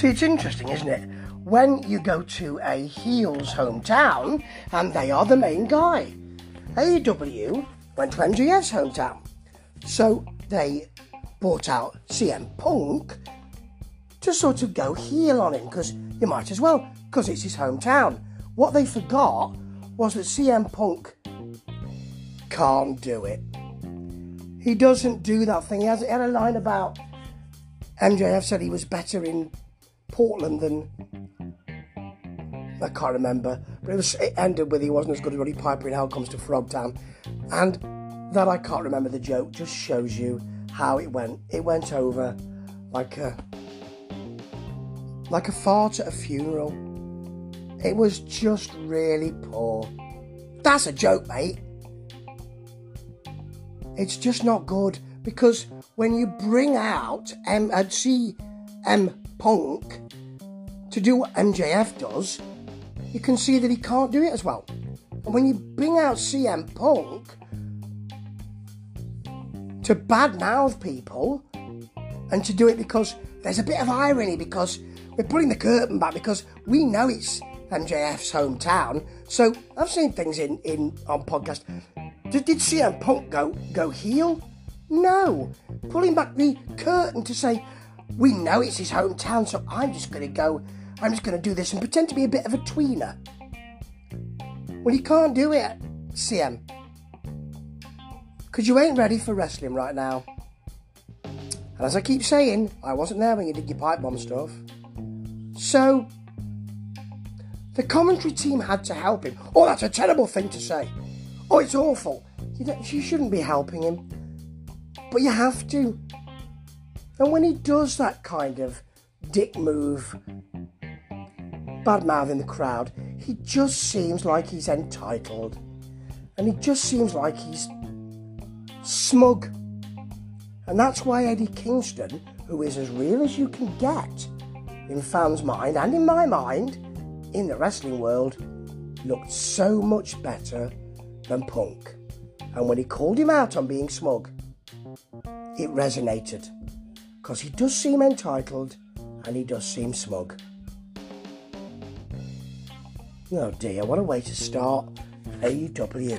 See, it's interesting, isn't it? When you go to a heel's hometown, and they are the main guy. AEW went to MJF's hometown. So they brought out CM Punk to sort of go heel on him because you might as well, because it's his hometown. What they forgot was that CM Punk can't do it. He doesn't do that thing. He has he had a line about MJF said he was better in Portland than I can't remember, but it was it ended with he wasn't as good as Roddy Piper in Hell Comes to Frogtown, and that I can't remember the joke just shows you how it went. It went over like a like a fart at a funeral. It was just really poor. That's a joke, mate. It's just not good because when you bring out M uh, and C M Punk to do what MJF does, you can see that he can't do it as well. And when you bring out CM Punk to badmouth people and to do it because there's a bit of irony because we're pulling the curtain back because we know it's MJF's hometown. So I've seen things in, in on podcast. Did, did CM Punk go go heel? No. Pulling back the curtain to say, we know it's his hometown, so I'm just gonna go I'm just gonna do this and pretend to be a bit of a tweener. Well you can't do it, CM. Because you ain't ready for wrestling right now. And as I keep saying, I wasn't there when you did your pipe bomb stuff. So, the commentary team had to help him. Oh, that's a terrible thing to say. Oh, it's awful. You, you shouldn't be helping him. But you have to. And when he does that kind of dick move, bad mouth in the crowd, he just seems like he's entitled. And he just seems like he's smug. And that's why Eddie Kingston, who is as real as you can get in fans' mind and in my mind, in the wrestling world, looked so much better than Punk. And when he called him out on being smug, it resonated. Because he does seem entitled and he does seem smug. Oh dear, what a way to start AEW.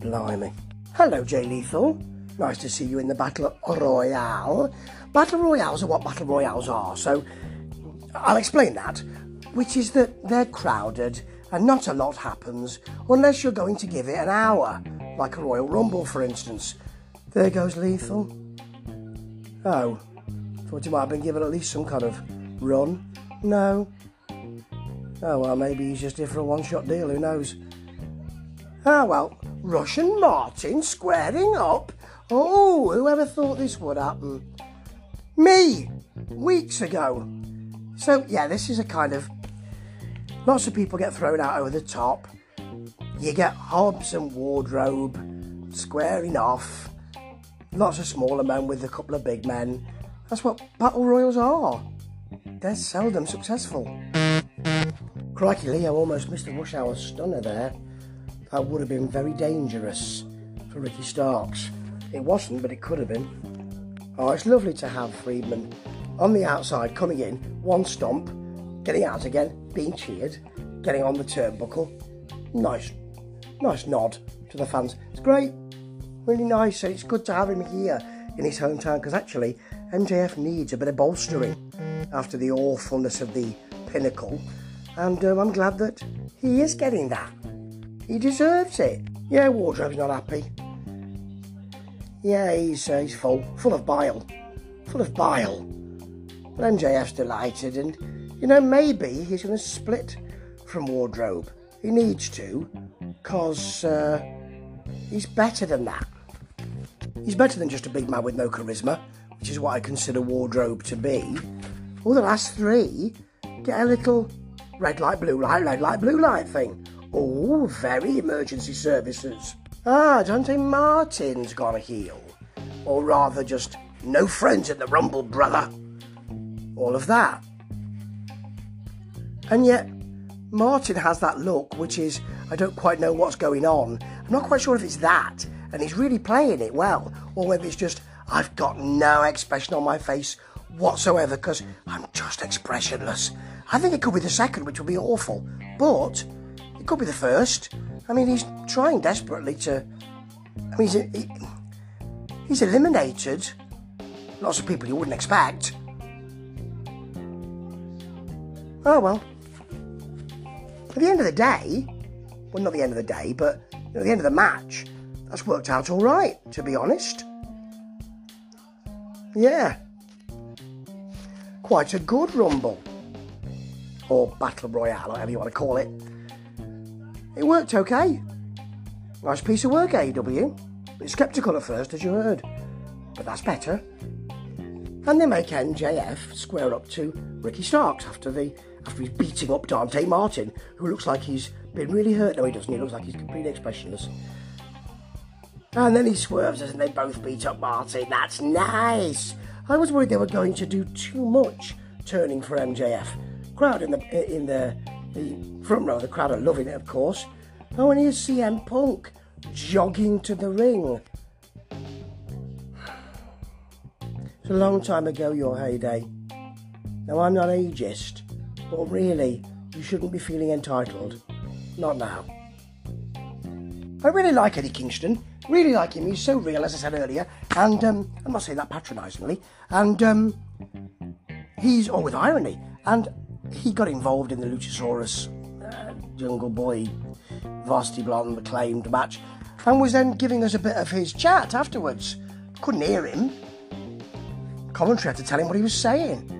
Blimey. Hello, Jay Lethal. Nice to see you in the Battle Royale. Battle Royales are what Battle Royales are, so I'll explain that. Which is that they're crowded and not a lot happens unless you're going to give it an hour, like a Royal Rumble, for instance. There goes Lethal. Oh, thought he might have been given at least some kind of run. No. Oh, well, maybe he's just here for a one shot deal, who knows? Ah, well, Rush and Martin squaring up. Oh, whoever thought this would happen? Me! Weeks ago. So, yeah, this is a kind of. Lots of people get thrown out over the top. You get Hobbs and Wardlow squaring off. Lots of smaller men with a couple of big men. That's what battle royals are. They're seldom successful. Crikey, Lio almost missed a rush hour stunner there. That would have been very dangerous for Ricky Starks. It wasn't, but it could have been. Oh, it's lovely to have Friedman on the outside, coming in, one stomp, getting out again, being cheered, getting on the turnbuckle. Nice, nice nod to the fans. It's great, really nice, and it's good to have him here in his hometown because actually MJF needs a bit of bolstering after the awfulness of the pinnacle, and uh, I'm glad that he is getting that. He deserves it. Yeah, Wardlow's not happy. Yeah, he's, uh, he's full, full of bile. Full of bile. But MJF's delighted, and, you know, maybe he's going to split from Wardrobe. He needs to, because uh, he's better than that. He's better than just a big man with no charisma, which is what I consider Wardlow to be. All the last three get a little red light, blue light, red light, blue light thing. Oh, very emergency services. Ah, Dante Martin's gonna heel. Or rather, just no friends in the Rumble, brother. All of that. And yet, Martin has that look, which is, I don't quite know what's going on. I'm not quite sure if it's that, and he's really playing it well, or whether it's just, I've got no expression on my face whatsoever because I'm just expressionless. I think it could be the second, which would be awful, but it could be the first. I mean, he's trying desperately to. I mean, he's, he, he's eliminated lots of people you wouldn't expect. Oh well. At the end of the day, well, not the end of the day, but know, the end of the match, that's worked out all right, to be honest. Yeah. Quite a good rumble. Or battle royale, whatever you want to call it. It worked okay. Nice piece of work, AEW. Bit sceptical at first, as you heard. But that's better. And they make MJF square up to Ricky Starks after the after he's beating up Dante Martin, who looks like he's been really hurt. No, he doesn't. He looks like he's completely expressionless. And then he swerves us and they both beat up Marty. That's nice. I was worried they were going to do too much turning for MJF. Crowd in the in the, the front row, the crowd are loving it, of course. Oh, and here's CM Punk jogging to the ring. It's a long time ago, your heyday. Now, I'm not ageist, but really, you shouldn't be feeling entitled. Not now. I really like Eddie Kingston. Really like him. He's so real, as I said earlier. And um, I'm not saying that patronisingly. And um, he's all with irony. And he got involved in the Luchasaurus uh, Jungle Boy Varsity Blonde acclaimed match and was then giving us a bit of his chat afterwards. Couldn't hear him. Commentary had to tell him what he was saying.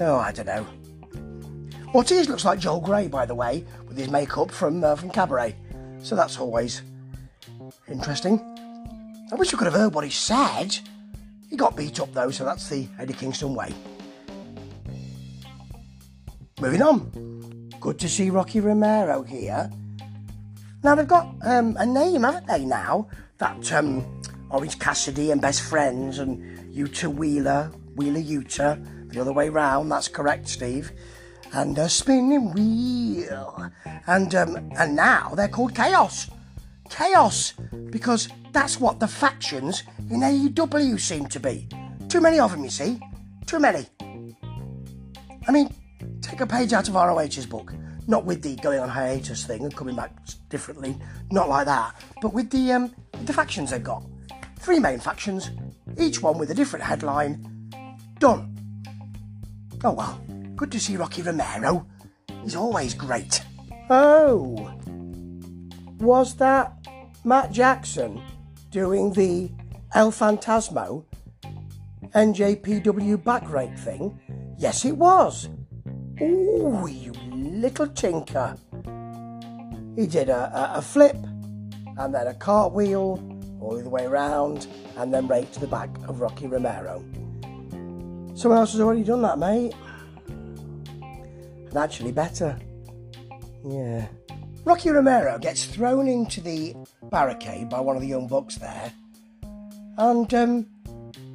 Oh, I don't know. Ortiz looks like Joel Grey, by the way, with his makeup from uh, from Cabaret. So that's always interesting. I wish you could have heard what he said. He got beat up though, so that's the Eddie Kingston way. Moving on. Good to see Rocky Romero here. Now they've got um, a name, haven't they? Now that um, Orange Cassidy and best friends and Yuta Wheeler, Wheeler Yuta, the other way round. That's correct, Steve. And a spinning wheel, and um, and now they're called Chaos. Chaos, because that's what the factions in AEW seem to be. Too many of them, you see. Too many. I mean, take a page out of ROH's book. Not with the going on hiatus thing and coming back differently, not like that, but with the um, the factions they've got. Three main factions, each one with a different headline. Done. Oh well, good to see Rocky Romero. He's always great. Oh, was that Matt Jackson doing the El Phantasmo NJPW back rake thing? Yes, it was. Ooh, you little tinker. He did a, a, a flip and then a cartwheel all the way around and then to the back of Rocky Romero. Someone else has already done that, mate. And actually better. Yeah. Rocky Romero gets thrown into the barricade by one of the young bucks there. And um,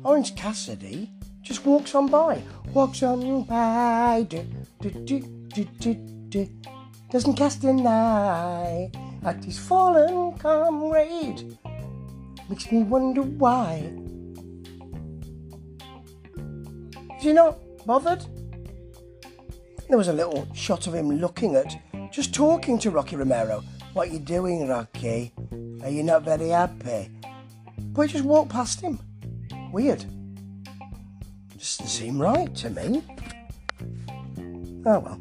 Orange Cassidy just walks on by. Walks on by. Do, do, do, do, do, do. Doesn't cast an eye at his fallen comrade. Makes me wonder why. Is he not bothered? There was a little shot of him looking at, just talking to Rocky Romero. What you doing, Rocky? Are you not very happy? But he just walked past him. Weird. Just doesn't seem right to me. Oh well.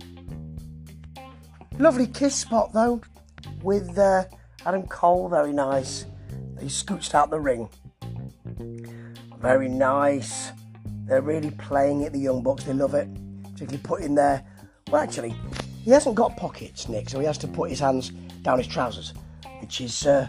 Lovely kiss spot though, with uh, Adam Cole. Very nice. He scooched out the ring. Very nice. They're really playing it, the Young Bucks. They love it. Particularly putting their. Well, actually, he hasn't got pockets, Nick, so he has to put his hands down his trousers, which is. Uh,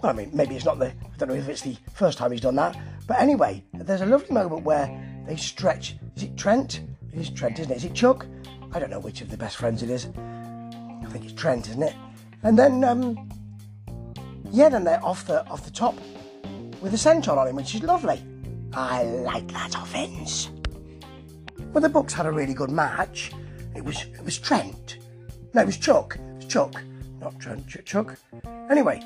well, I mean, maybe it's not the. I don't know if it's the first time he's done that. But anyway, there's a lovely moment where they stretch. Is it Trent? It is Trent, isn't it? Is it Chuck? I don't know which of the best friends it is. I think it's Trent, isn't it? And then, um, yeah, then they're off the off the top with a senton on him, which is lovely. I like that offence. Well, the Bucks had a really good match. It was it was Trent. No, it was Chuck. It was Chuck, not Trent. Ch- Chuck. Anyway,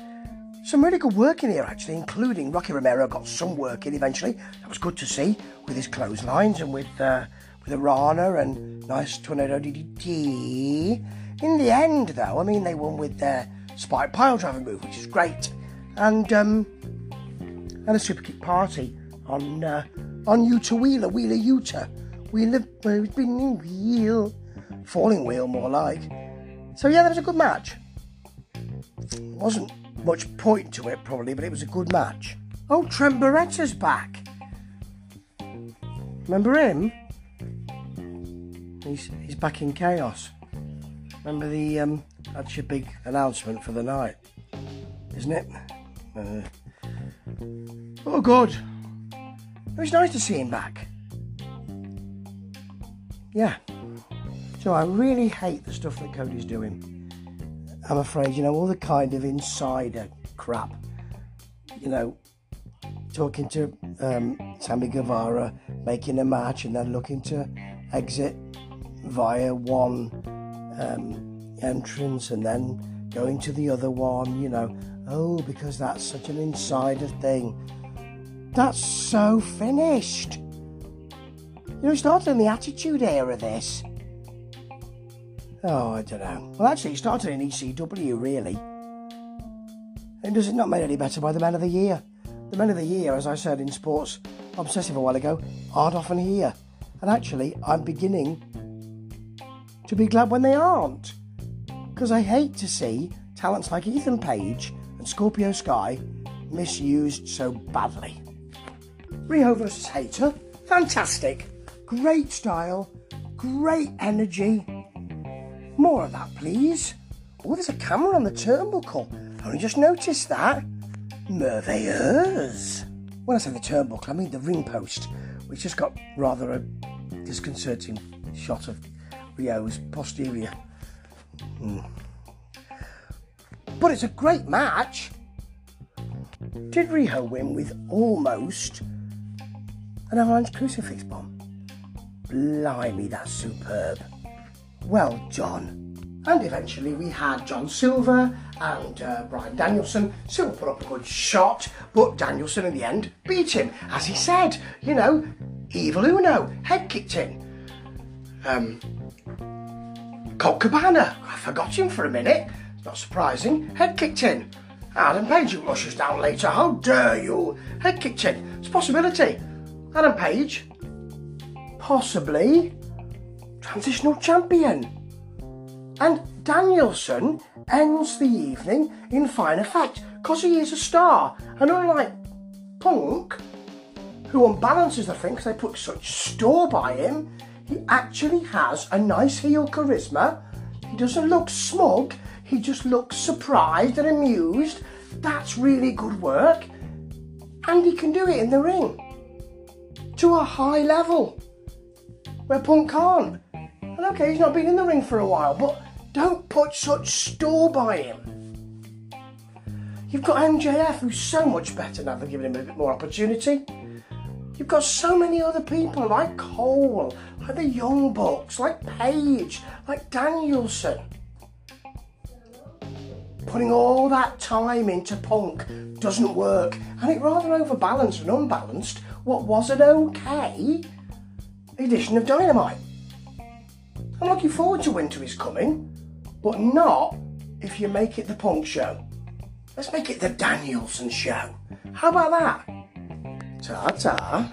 some really good work in here actually, including Rocky Romero got some work in eventually. That was good to see with his clotheslines and with uh, with a Rana and nice tornado DDT. In the end, though, I mean they won with their spike pile driver move, which is great, and um, and a super kick party on uh, on Yuta Wheeler, Wheeler Yuta, Wheeler, spinning wheel, falling wheel more like. So yeah, that was a good match. Wasn't much point to it probably, but it was a good match. Oh, Trent Beretta's back. Remember him? He's he's back in chaos. Remember the um that's your big announcement for the night, isn't it? Uh, oh, good. It was nice to see him back. Yeah. So I really hate the stuff that Cody's doing. I'm afraid, you know, all the kind of insider crap. You know, talking to um, Sammy Guevara, making a match, and then looking to exit via one um, entrance and then going to the other one, you know. Oh, because that's such an insider thing. That's so finished. You know, it's not in the Attitude Era, of this. Oh, I don't know. Well, actually, it started in ECW, really. And does it not made any better by the Man of the Year? The Men of the Year, as I said in Sports Obsessive a while ago, aren't often here. And actually, I'm beginning to be glad when they aren't. Because I hate to see talents like Ethan Page and Scorpio Sky misused so badly. Riho versus Hayter, fantastic. Great style, great energy, more of that, please. Oh, there's a camera on the turnbuckle. Only just noticed that. Merveilleuse. When I say the turnbuckle, I mean the ring post, which just got rather a disconcerting shot of Riho's posterior. Mm. But it's a great match. Did Riho win with almost an avalanche crucifix bomb? Blimey, that's superb. Well John. And eventually we had John Silver and uh, Bryan Danielson. Silver put up a good shot, but Danielson in the end beat him. As he said, you know, Evil Uno, head kicked in. Um, Colt Cabana, I forgot him for a minute. Not surprising, head kicked in. Adam Page rushes down later. How dare you? Head kicked in. It's a possibility. Adam Page, possibly transitional champion. And Danielson ends the evening in fine effect because he is a star. And unlike Punk, who unbalances the thing because they put such store by him, he actually has a nice heel charisma. He doesn't look smug, he just looks surprised and amused. That's really good work. And he can do it in the ring to a high level where Punk can't. Okay, he's not been in the ring for a while, but don't put such store by him. You've got MJF, who's so much better now, they're giving him a bit more opportunity. You've got so many other people like Cole, like the Young Bucks, like Page, like Danielson. Putting all that time into Punk doesn't work, and it rather overbalanced and unbalanced what was an okay edition of Dynamite. I'm looking forward to Winter is Coming, but not if you make it the Punk Show. Let's make it the Danielson Show. How about that? Ta ta.